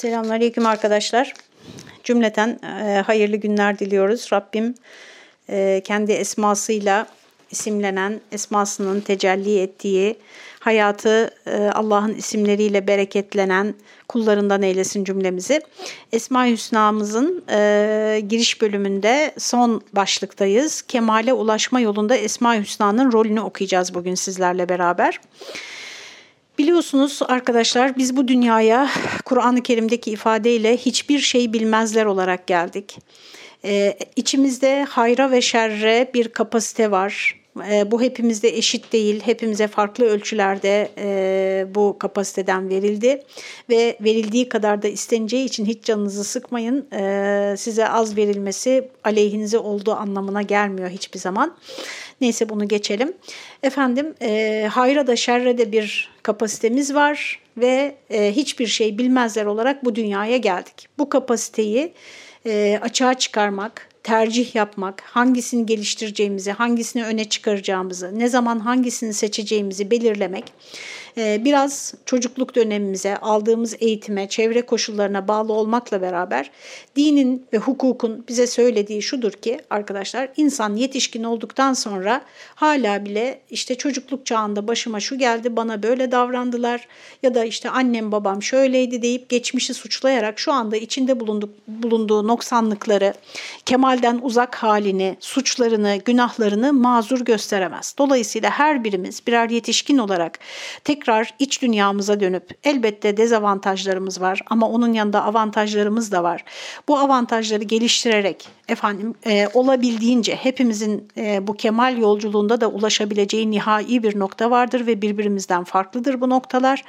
Selamünaleyküm arkadaşlar. Cümleten e, hayırlı günler diliyoruz. Rabbim e, kendi esmasıyla isimlenen, esmasının tecelli ettiği, hayatı e, Allah'ın isimleriyle bereketlenen kullarından eylesin cümlemizi. Esma-i Hüsna'mızın e, giriş bölümünde son başlıktayız. Kemale ulaşma yolunda Esma-i Hüsna'nın rolünü okuyacağız bugün sizlerle beraber. Biliyorsunuz arkadaşlar biz bu dünyaya Kur'an-ı Kerim'deki ifadeyle hiçbir şey bilmezler olarak geldik. Ee, içimizde hayra ve şerre bir kapasite var. Ee, bu hepimizde eşit değil, hepimize farklı ölçülerde e, bu kapasiteden verildi ve verildiği kadar da isteneceği için hiç canınızı sıkmayın. Ee, size az verilmesi aleyhinize olduğu anlamına gelmiyor hiçbir zaman. Neyse bunu geçelim. Efendim e, hayra da şerre de bir kapasitemiz var ve e, hiçbir şey bilmezler olarak bu dünyaya geldik. Bu kapasiteyi açığa çıkarmak, tercih yapmak, hangisini geliştireceğimizi, hangisini öne çıkaracağımızı, ne zaman hangisini seçeceğimizi belirlemek biraz çocukluk dönemimize, aldığımız eğitime, çevre koşullarına bağlı olmakla beraber dinin ve hukukun bize söylediği şudur ki arkadaşlar insan yetişkin olduktan sonra hala bile işte çocukluk çağında başıma şu geldi bana böyle davrandılar ya da işte annem babam şöyleydi deyip geçmişi suçlayarak şu anda içinde bulunduk, bulunduğu noksanlıkları, kemalden uzak halini, suçlarını, günahlarını mazur gösteremez. Dolayısıyla her birimiz birer yetişkin olarak tekrar tekrar iç dünyamıza dönüp elbette dezavantajlarımız var ama onun yanında avantajlarımız da var. Bu avantajları geliştirerek efendim e, olabildiğince hepimizin e, bu kemal yolculuğunda da ulaşabileceği nihai bir nokta vardır ve birbirimizden farklıdır bu noktalar.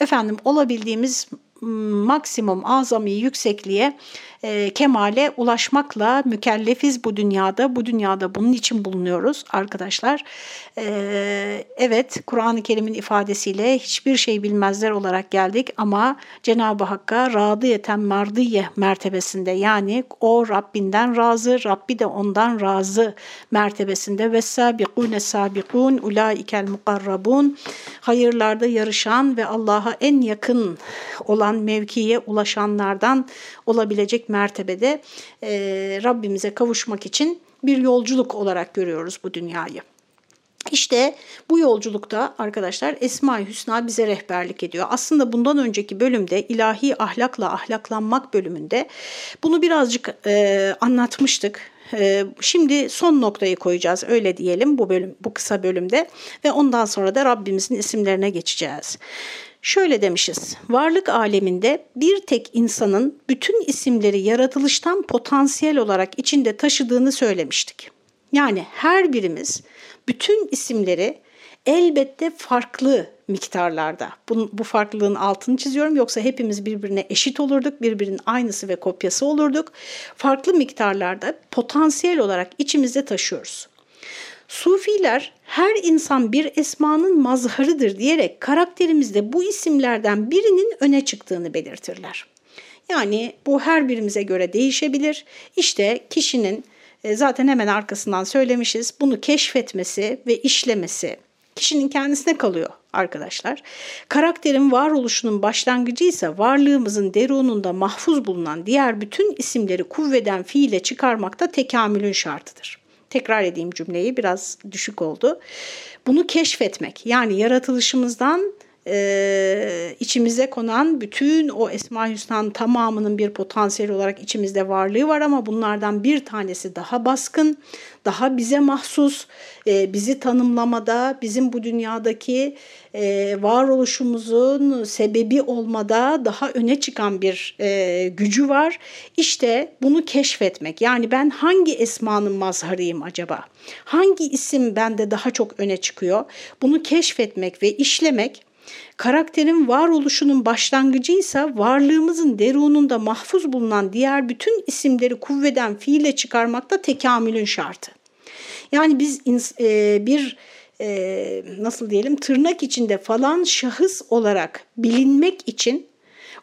Efendim olabildiğimiz maksimum azami yüksekliğe e, kemale ulaşmakla mükellefiz bu dünyada. Bu dünyada bunun için bulunuyoruz arkadaşlar. E, evet Kur'an-ı Kerim'in ifadesiyle hiçbir şey bilmezler olarak geldik ama Cenab-ı Hakk'a radiyeten mardiye mertebesinde yani o Rabbinden razı, Rabbi de ondan razı mertebesinde ve sabikune sabikun ulaikel mukarrabun hayırlarda yarışan ve Allah'a en yakın olan mevkiye ulaşanlardan olabilecek mertebede e, Rabbimize kavuşmak için bir yolculuk olarak görüyoruz bu dünyayı. İşte bu yolculukta arkadaşlar Esma-i Hüsna bize rehberlik ediyor. Aslında bundan önceki bölümde ilahi ahlakla ahlaklanmak bölümünde bunu birazcık e, anlatmıştık. E, şimdi son noktayı koyacağız öyle diyelim bu bölüm bu kısa bölümde ve ondan sonra da Rabbimizin isimlerine geçeceğiz. Şöyle demişiz, varlık aleminde bir tek insanın bütün isimleri yaratılıştan potansiyel olarak içinde taşıdığını söylemiştik. Yani her birimiz bütün isimleri elbette farklı miktarlarda. Bu, bu farklılığın altını çiziyorum yoksa hepimiz birbirine eşit olurduk, birbirinin aynısı ve kopyası olurduk. Farklı miktarlarda potansiyel olarak içimizde taşıyoruz. Sufiler her insan bir esmanın mazharıdır diyerek karakterimizde bu isimlerden birinin öne çıktığını belirtirler. Yani bu her birimize göre değişebilir. İşte kişinin e, zaten hemen arkasından söylemişiz bunu keşfetmesi ve işlemesi kişinin kendisine kalıyor arkadaşlar. Karakterin varoluşunun başlangıcı ise varlığımızın derununda mahfuz bulunan diğer bütün isimleri kuvveden fiile çıkarmakta tekamülün şartıdır. Tekrar edeyim cümleyi biraz düşük oldu. Bunu keşfetmek yani yaratılışımızdan e, içimize konan bütün o Esma-i Hüsna'nın tamamının bir potansiyel olarak içimizde varlığı var ama bunlardan bir tanesi daha baskın, daha bize mahsus, e, bizi tanımlamada, bizim bu dünyadaki e, varoluşumuzun sebebi olmada daha öne çıkan bir e, gücü var. İşte bunu keşfetmek yani ben hangi esmanın mazharıyım acaba? Hangi isim bende daha çok öne çıkıyor? Bunu keşfetmek ve işlemek Karakterin varoluşunun başlangıcıysa varlığımızın derununda mahfuz bulunan diğer bütün isimleri kuvveden fiile çıkarmakta tekamülün şartı. Yani biz e, bir e, nasıl diyelim tırnak içinde falan şahıs olarak bilinmek için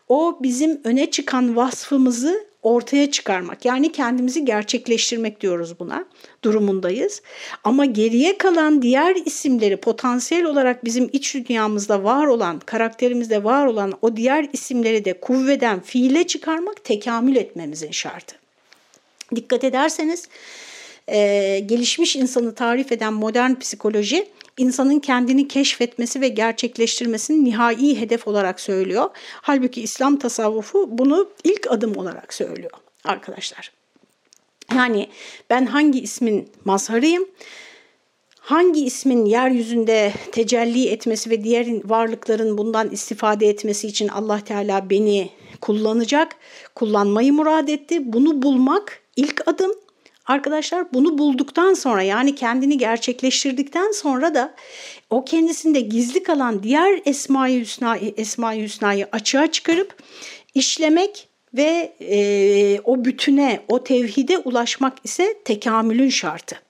o bizim öne çıkan vasfımızı ortaya çıkarmak. Yani kendimizi gerçekleştirmek diyoruz buna durumundayız. Ama geriye kalan diğer isimleri potansiyel olarak bizim iç dünyamızda var olan, karakterimizde var olan o diğer isimleri de kuvveden fiile çıkarmak tekamül etmemizin şartı. Dikkat ederseniz e, gelişmiş insanı tarif eden modern psikoloji insanın kendini keşfetmesi ve gerçekleştirmesini nihai hedef olarak söylüyor. Halbuki İslam tasavvufu bunu ilk adım olarak söylüyor arkadaşlar. Yani ben hangi ismin mazharıyım? Hangi ismin yeryüzünde tecelli etmesi ve diğer varlıkların bundan istifade etmesi için Allah Teala beni kullanacak, kullanmayı murad etti. Bunu bulmak ilk adım. Arkadaşlar bunu bulduktan sonra yani kendini gerçekleştirdikten sonra da o kendisinde gizli kalan diğer Esma-i Hüsna, Esma Hüsna'yı açığa çıkarıp işlemek ve e, o bütüne, o tevhide ulaşmak ise tekamülün şartı.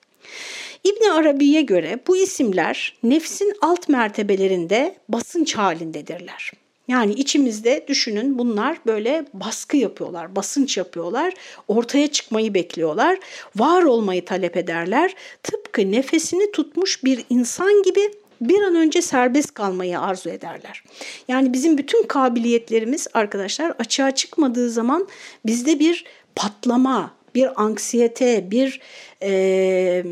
İbn Arabi'ye göre bu isimler nefsin alt mertebelerinde basınç halindedirler. Yani içimizde düşünün bunlar böyle baskı yapıyorlar, basınç yapıyorlar, ortaya çıkmayı bekliyorlar, var olmayı talep ederler. Tıpkı nefesini tutmuş bir insan gibi bir an önce serbest kalmayı arzu ederler. Yani bizim bütün kabiliyetlerimiz arkadaşlar açığa çıkmadığı zaman bizde bir patlama, bir anksiyete, bir e,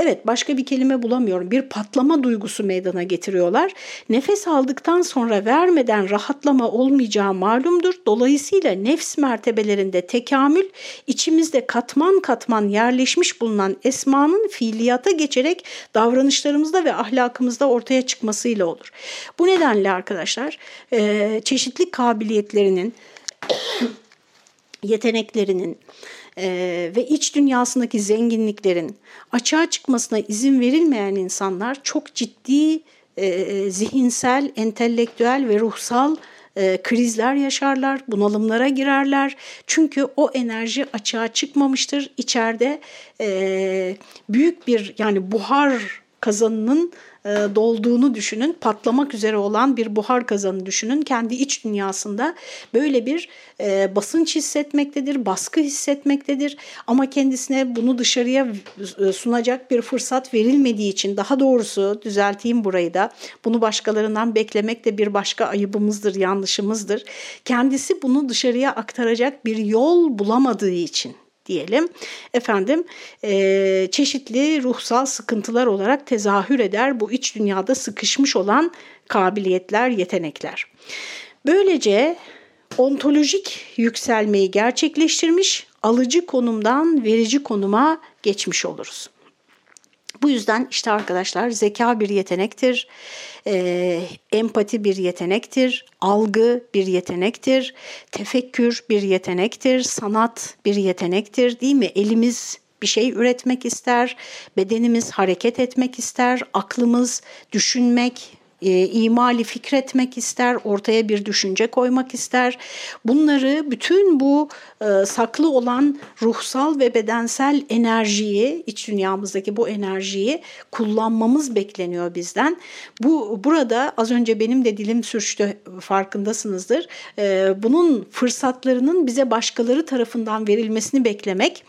Evet başka bir kelime bulamıyorum. Bir patlama duygusu meydana getiriyorlar. Nefes aldıktan sonra vermeden rahatlama olmayacağı malumdur. Dolayısıyla nefs mertebelerinde tekamül içimizde katman katman yerleşmiş bulunan esmanın fiiliyata geçerek davranışlarımızda ve ahlakımızda ortaya çıkmasıyla olur. Bu nedenle arkadaşlar çeşitli kabiliyetlerinin yeteneklerinin e, ve iç dünyasındaki zenginliklerin açığa çıkmasına izin verilmeyen insanlar çok ciddi e, zihinsel, entelektüel ve ruhsal e, krizler yaşarlar, bunalımlara girerler. Çünkü o enerji açığa çıkmamıştır. İçeride e, büyük bir yani buhar kazanının e, dolduğunu düşünün, patlamak üzere olan bir buhar kazanı düşünün. Kendi iç dünyasında böyle bir e, basınç hissetmektedir, baskı hissetmektedir. Ama kendisine bunu dışarıya e, sunacak bir fırsat verilmediği için, daha doğrusu düzelteyim burayı da, bunu başkalarından beklemek de bir başka ayıbımızdır, yanlışımızdır. Kendisi bunu dışarıya aktaracak bir yol bulamadığı için diyelim efendim e, çeşitli ruhsal sıkıntılar olarak tezahür eder bu iç dünyada sıkışmış olan kabiliyetler, yetenekler. Böylece ontolojik yükselmeyi gerçekleştirmiş, alıcı konumdan verici konuma geçmiş oluruz. Bu yüzden işte arkadaşlar zeka bir yetenektir, e, empati bir yetenektir, algı bir yetenektir, tefekkür bir yetenektir, sanat bir yetenektir değil mi? Elimiz bir şey üretmek ister, bedenimiz hareket etmek ister, aklımız düşünmek, e, imali fikretmek ister, ortaya bir düşünce koymak ister. Bunları bütün bu e, saklı olan ruhsal ve bedensel enerjiyi, iç dünyamızdaki bu enerjiyi kullanmamız bekleniyor bizden. Bu burada az önce benim de dilim sürçtü farkındasınızdır. E, bunun fırsatlarının bize başkaları tarafından verilmesini beklemek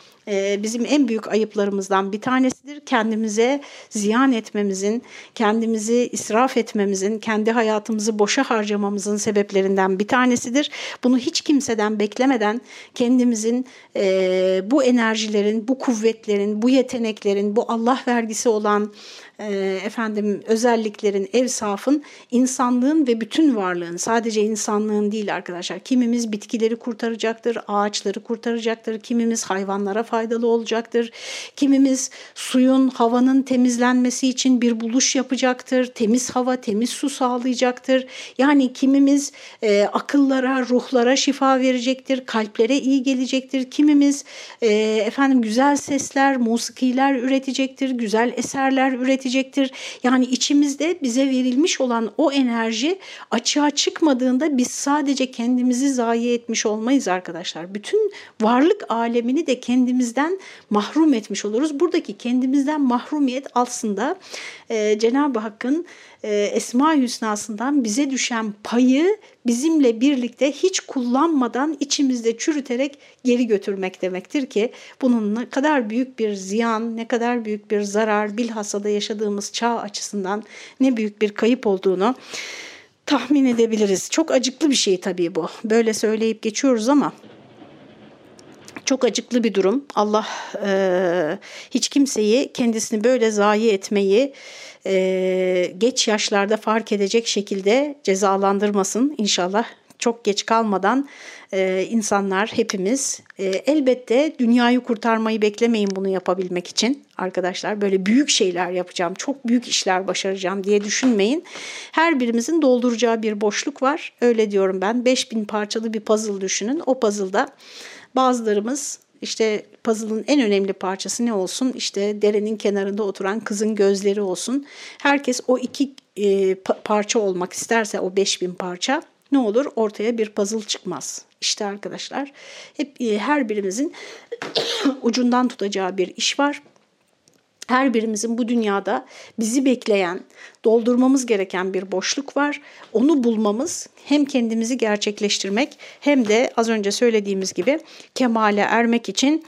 bizim en büyük ayıplarımızdan bir tanesidir. Kendimize ziyan etmemizin, kendimizi israf etmemizin, kendi hayatımızı boşa harcamamızın sebeplerinden bir tanesidir. Bunu hiç kimseden beklemeden kendimizin e, bu enerjilerin, bu kuvvetlerin, bu yeteneklerin, bu Allah vergisi olan efendim özelliklerin, evsafın insanlığın ve bütün varlığın sadece insanlığın değil arkadaşlar. Kimimiz bitkileri kurtaracaktır, ağaçları kurtaracaktır, kimimiz hayvanlara faydalı olacaktır, kimimiz suyun, havanın temizlenmesi için bir buluş yapacaktır, temiz hava, temiz su sağlayacaktır. Yani kimimiz e, akıllara, ruhlara şifa verecektir, kalplere iyi gelecektir. Kimimiz e, efendim güzel sesler, musikiler üretecektir, güzel eserler üretecektir üretecektir. Yani içimizde bize verilmiş olan o enerji açığa çıkmadığında biz sadece kendimizi zayi etmiş olmayız arkadaşlar. Bütün varlık alemini de kendimizden mahrum etmiş oluruz. Buradaki kendimizden mahrumiyet aslında e, Cenab-ı Hakk'ın e, Esma-i Hüsna'sından bize düşen payı bizimle birlikte hiç kullanmadan içimizde çürüterek geri götürmek demektir ki bunun ne kadar büyük bir ziyan, ne kadar büyük bir zarar bilhassa da yaşadığımız çağ açısından ne büyük bir kayıp olduğunu tahmin edebiliriz. Çok acıklı bir şey tabii bu. Böyle söyleyip geçiyoruz ama çok acıklı bir durum. Allah e, hiç kimseyi kendisini böyle zayi etmeyi e, geç yaşlarda fark edecek şekilde cezalandırmasın inşallah. Çok geç kalmadan e, insanlar hepimiz e, elbette dünyayı kurtarmayı beklemeyin bunu yapabilmek için arkadaşlar. Böyle büyük şeyler yapacağım, çok büyük işler başaracağım diye düşünmeyin. Her birimizin dolduracağı bir boşluk var. Öyle diyorum ben. 5000 parçalı bir puzzle düşünün. O puzzle'da Bazılarımız işte puzzle'ın en önemli parçası ne olsun? İşte derenin kenarında oturan kızın gözleri olsun. Herkes o iki e, parça olmak isterse o 5000 parça ne olur? Ortaya bir puzzle çıkmaz. İşte arkadaşlar hep e, her birimizin ucundan tutacağı bir iş var her birimizin bu dünyada bizi bekleyen, doldurmamız gereken bir boşluk var. Onu bulmamız hem kendimizi gerçekleştirmek hem de az önce söylediğimiz gibi kemale ermek için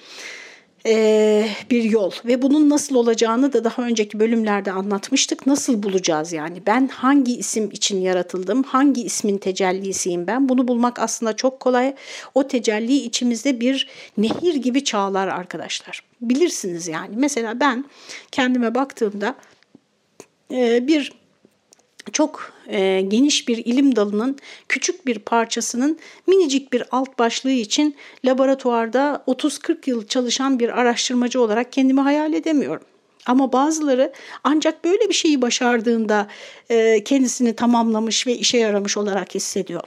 bir yol ve bunun nasıl olacağını da daha önceki bölümlerde anlatmıştık. Nasıl bulacağız yani? Ben hangi isim için yaratıldım? Hangi ismin tecellisiyim ben? Bunu bulmak aslında çok kolay. O tecelli içimizde bir nehir gibi çağlar arkadaşlar. Bilirsiniz yani. Mesela ben kendime baktığımda bir çok e, geniş bir ilim dalının küçük bir parçasının minicik bir alt başlığı için laboratuvarda 30-40 yıl çalışan bir araştırmacı olarak kendimi hayal edemiyorum. Ama bazıları ancak böyle bir şeyi başardığında e, kendisini tamamlamış ve işe yaramış olarak hissediyor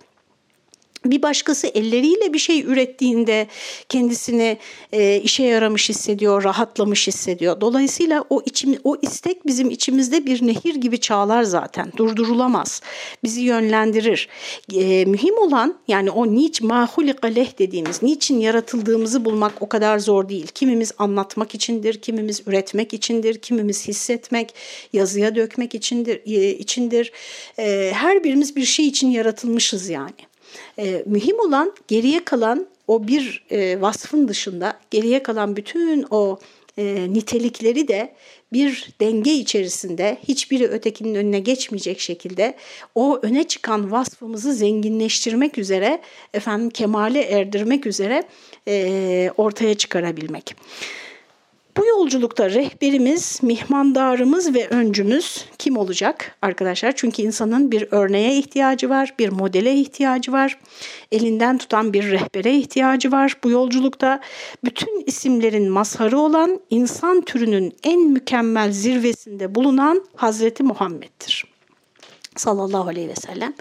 bir başkası elleriyle bir şey ürettiğinde kendisini e, işe yaramış hissediyor, rahatlamış hissediyor. Dolayısıyla o içim, o istek bizim içimizde bir nehir gibi çağlar zaten. Durdurulamaz. Bizi yönlendirir. E, mühim olan yani o niç mahulika leh dediğimiz, niçin yaratıldığımızı bulmak o kadar zor değil. Kimimiz anlatmak içindir, kimimiz üretmek içindir, kimimiz hissetmek, yazıya dökmek içindir. E, içindir. E, her birimiz bir şey için yaratılmışız yani. E, mühim olan geriye kalan o bir e, vasfın dışında geriye kalan bütün o e, nitelikleri de bir denge içerisinde hiçbiri ötekinin önüne geçmeyecek şekilde o öne çıkan vasfımızı zenginleştirmek üzere efendim kemale erdirmek üzere e, ortaya çıkarabilmek. Bu yolculukta rehberimiz, mihmandarımız ve öncümüz kim olacak arkadaşlar? Çünkü insanın bir örneğe ihtiyacı var, bir modele ihtiyacı var, elinden tutan bir rehbere ihtiyacı var. Bu yolculukta bütün isimlerin mazharı olan insan türünün en mükemmel zirvesinde bulunan Hazreti Muhammed'dir. Sallallahu aleyhi ve sellem.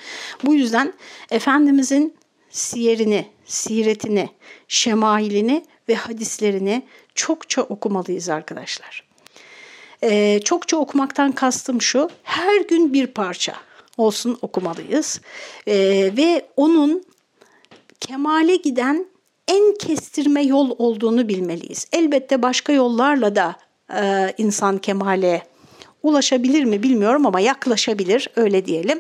Bu yüzden Efendimizin siyerini, siretini, şemailini ve hadislerini çokça okumalıyız arkadaşlar. Ee, çokça okumaktan kastım şu, her gün bir parça olsun okumalıyız. Ee, ve onun kemale giden en kestirme yol olduğunu bilmeliyiz. Elbette başka yollarla da e, insan kemale ulaşabilir mi bilmiyorum ama yaklaşabilir öyle diyelim.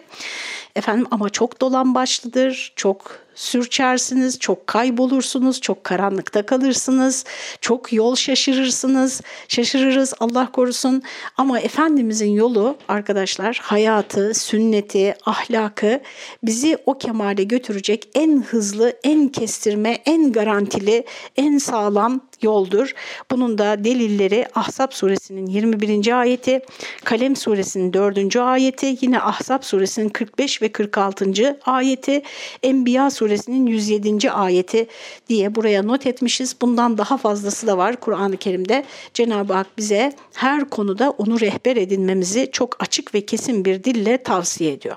Efendim ama çok dolan başlıdır, çok sürçersiniz, çok kaybolursunuz, çok karanlıkta kalırsınız, çok yol şaşırırsınız, şaşırırız Allah korusun. Ama Efendimizin yolu arkadaşlar hayatı, sünneti, ahlakı bizi o kemale götürecek en hızlı, en kestirme, en garantili, en sağlam yoldur. Bunun da delilleri Ahzab suresinin 21. ayeti, Kalem suresinin 4. ayeti, yine Ahzab suresinin 45 ve 46. ayeti, Enbiya suresinin 107. ayeti diye buraya not etmişiz. Bundan daha fazlası da var Kur'an-ı Kerim'de. Cenab-ı Hak bize her konuda onu rehber edinmemizi çok açık ve kesin bir dille tavsiye ediyor.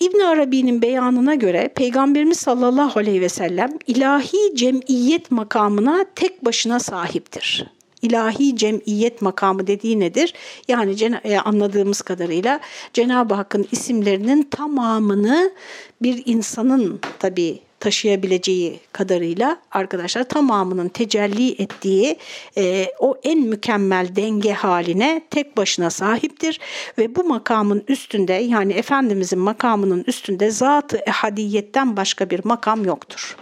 İbn Arabi'nin beyanına göre Peygamberimiz sallallahu aleyhi ve sellem ilahi cemiyet makamına tek başına sahiptir. İlahi cemiyet makamı dediği nedir? Yani e, anladığımız kadarıyla Cenab-ı Hakk'ın isimlerinin tamamını bir insanın tabi taşıyabileceği kadarıyla arkadaşlar tamamının tecelli ettiği e, o en mükemmel denge haline tek başına sahiptir ve bu makamın üstünde yani Efendimizin makamının üstünde zatı ehadiyetten başka bir makam yoktur.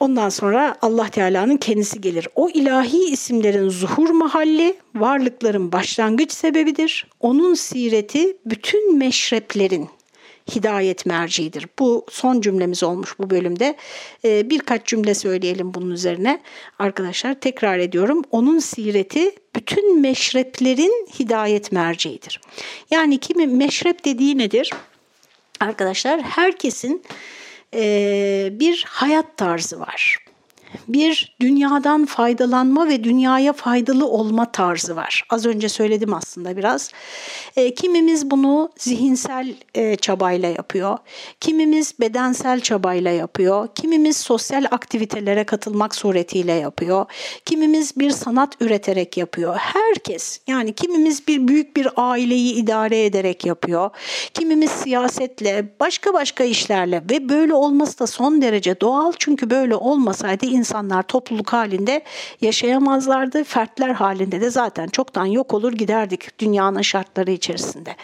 Ondan sonra Allah Teala'nın kendisi gelir. O ilahi isimlerin zuhur mahalli, varlıkların başlangıç sebebidir. Onun sireti bütün meşreplerin hidayet merciidir. Bu son cümlemiz olmuş bu bölümde. Ee, birkaç cümle söyleyelim bunun üzerine. Arkadaşlar tekrar ediyorum. Onun sireti bütün meşreplerin hidayet merciidir. Yani kimi meşrep dediği nedir? Arkadaşlar herkesin e, bir hayat tarzı var bir dünyadan faydalanma ve dünyaya faydalı olma tarzı var. Az önce söyledim aslında biraz. E, kimimiz bunu zihinsel e, çabayla yapıyor. Kimimiz bedensel çabayla yapıyor. Kimimiz sosyal aktivitelere katılmak suretiyle yapıyor. Kimimiz bir sanat üreterek yapıyor. Herkes yani kimimiz bir büyük bir aileyi idare ederek yapıyor. Kimimiz siyasetle, başka başka işlerle ve böyle olması da son derece doğal çünkü böyle olmasaydı insanlar topluluk halinde yaşayamazlardı. Fertler halinde de zaten çoktan yok olur giderdik dünyanın şartları içerisinde.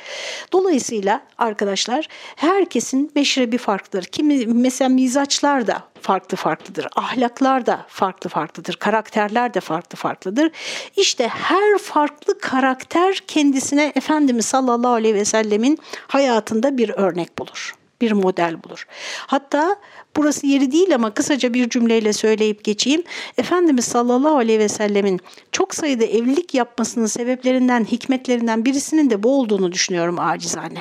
Dolayısıyla arkadaşlar herkesin meşrebi farklıdır. Kimi mesela mizaçlar da farklı farklıdır. Ahlaklar da farklı farklıdır. Karakterler de farklı farklıdır. İşte her farklı karakter kendisine Efendimiz sallallahu aleyhi ve sellemin hayatında bir örnek bulur bir model bulur. Hatta burası yeri değil ama kısaca bir cümleyle söyleyip geçeyim. Efendimiz sallallahu aleyhi ve sellemin çok sayıda evlilik yapmasının sebeplerinden, hikmetlerinden birisinin de bu olduğunu düşünüyorum acizane.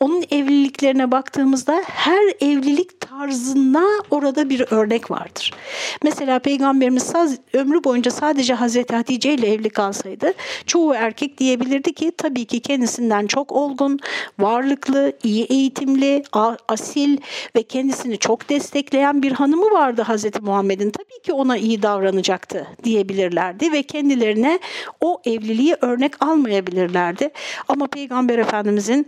Onun evliliklerine baktığımızda her evlilik tarzına orada bir örnek vardır. Mesela Peygamberimiz ömrü boyunca sadece Hazreti Hatice ile evli kalsaydı çoğu erkek diyebilirdi ki tabii ki kendisinden çok olgun, varlıklı, iyi eğitimli, asil ve kendisini çok destekleyen bir hanımı vardı Hazreti Muhammed'in. Tabii ki ona iyi davranacaktı diyebilirlerdi ve kendilerine o evliliği örnek almayabilirlerdi. Ama Peygamber Efendimizin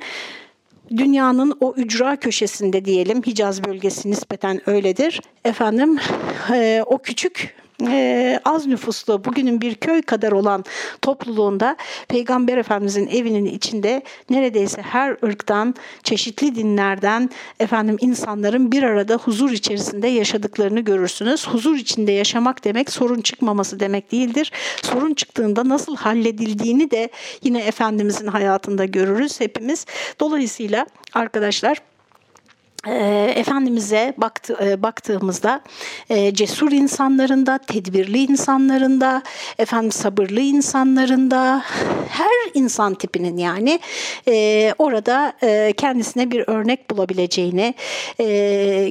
dünyanın o ücra köşesinde diyelim Hicaz bölgesi nispeten öyledir. Efendim o küçük e, az nüfuslu bugünün bir köy kadar olan topluluğunda Peygamber Efendimizin evinin içinde neredeyse her ırktan, çeşitli dinlerden efendim insanların bir arada huzur içerisinde yaşadıklarını görürsünüz. Huzur içinde yaşamak demek sorun çıkmaması demek değildir. Sorun çıktığında nasıl halledildiğini de yine Efendimizin hayatında görürüz hepimiz. Dolayısıyla arkadaşlar e, Efendimiz'e baktı, e, baktığımızda e, cesur insanlarında, tedbirli insanlarında, efendim sabırlı insanlarında, her insan tipinin yani e, orada e, kendisine bir örnek bulabileceğini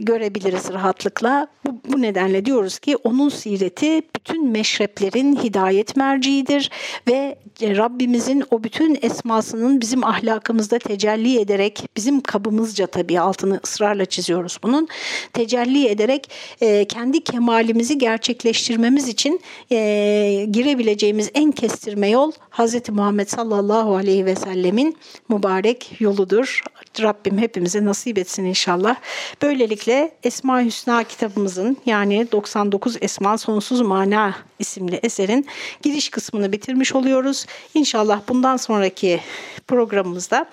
görebiliriz rahatlıkla. Bu, bu nedenle diyoruz ki onun sireti bütün meşreplerin hidayet merciidir ve Rabbimizin o bütün esmasının bizim ahlakımızda tecelli ederek bizim kabımızca tabii altını ısrarla çiziyoruz bunun tecelli ederek e, kendi kemalimizi gerçekleştirmemiz için e, girebileceğimiz en kestirme yol Hz. Muhammed sallallahu aleyhi ve sellemin mübarek yoludur. Rabbim hepimize nasip etsin inşallah. Böylelikle Esma Hüsna kitabımızın yani 99 Esma Sonsuz Mana isimli eserin giriş kısmını bitirmiş oluyoruz. İnşallah bundan sonraki programımızda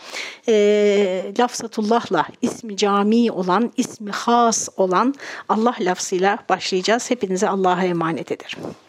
e, Lafzatullah'la ismi cami olan, ismi has olan Allah lafzıyla başlayacağız. Hepinize Allah'a emanet ederim.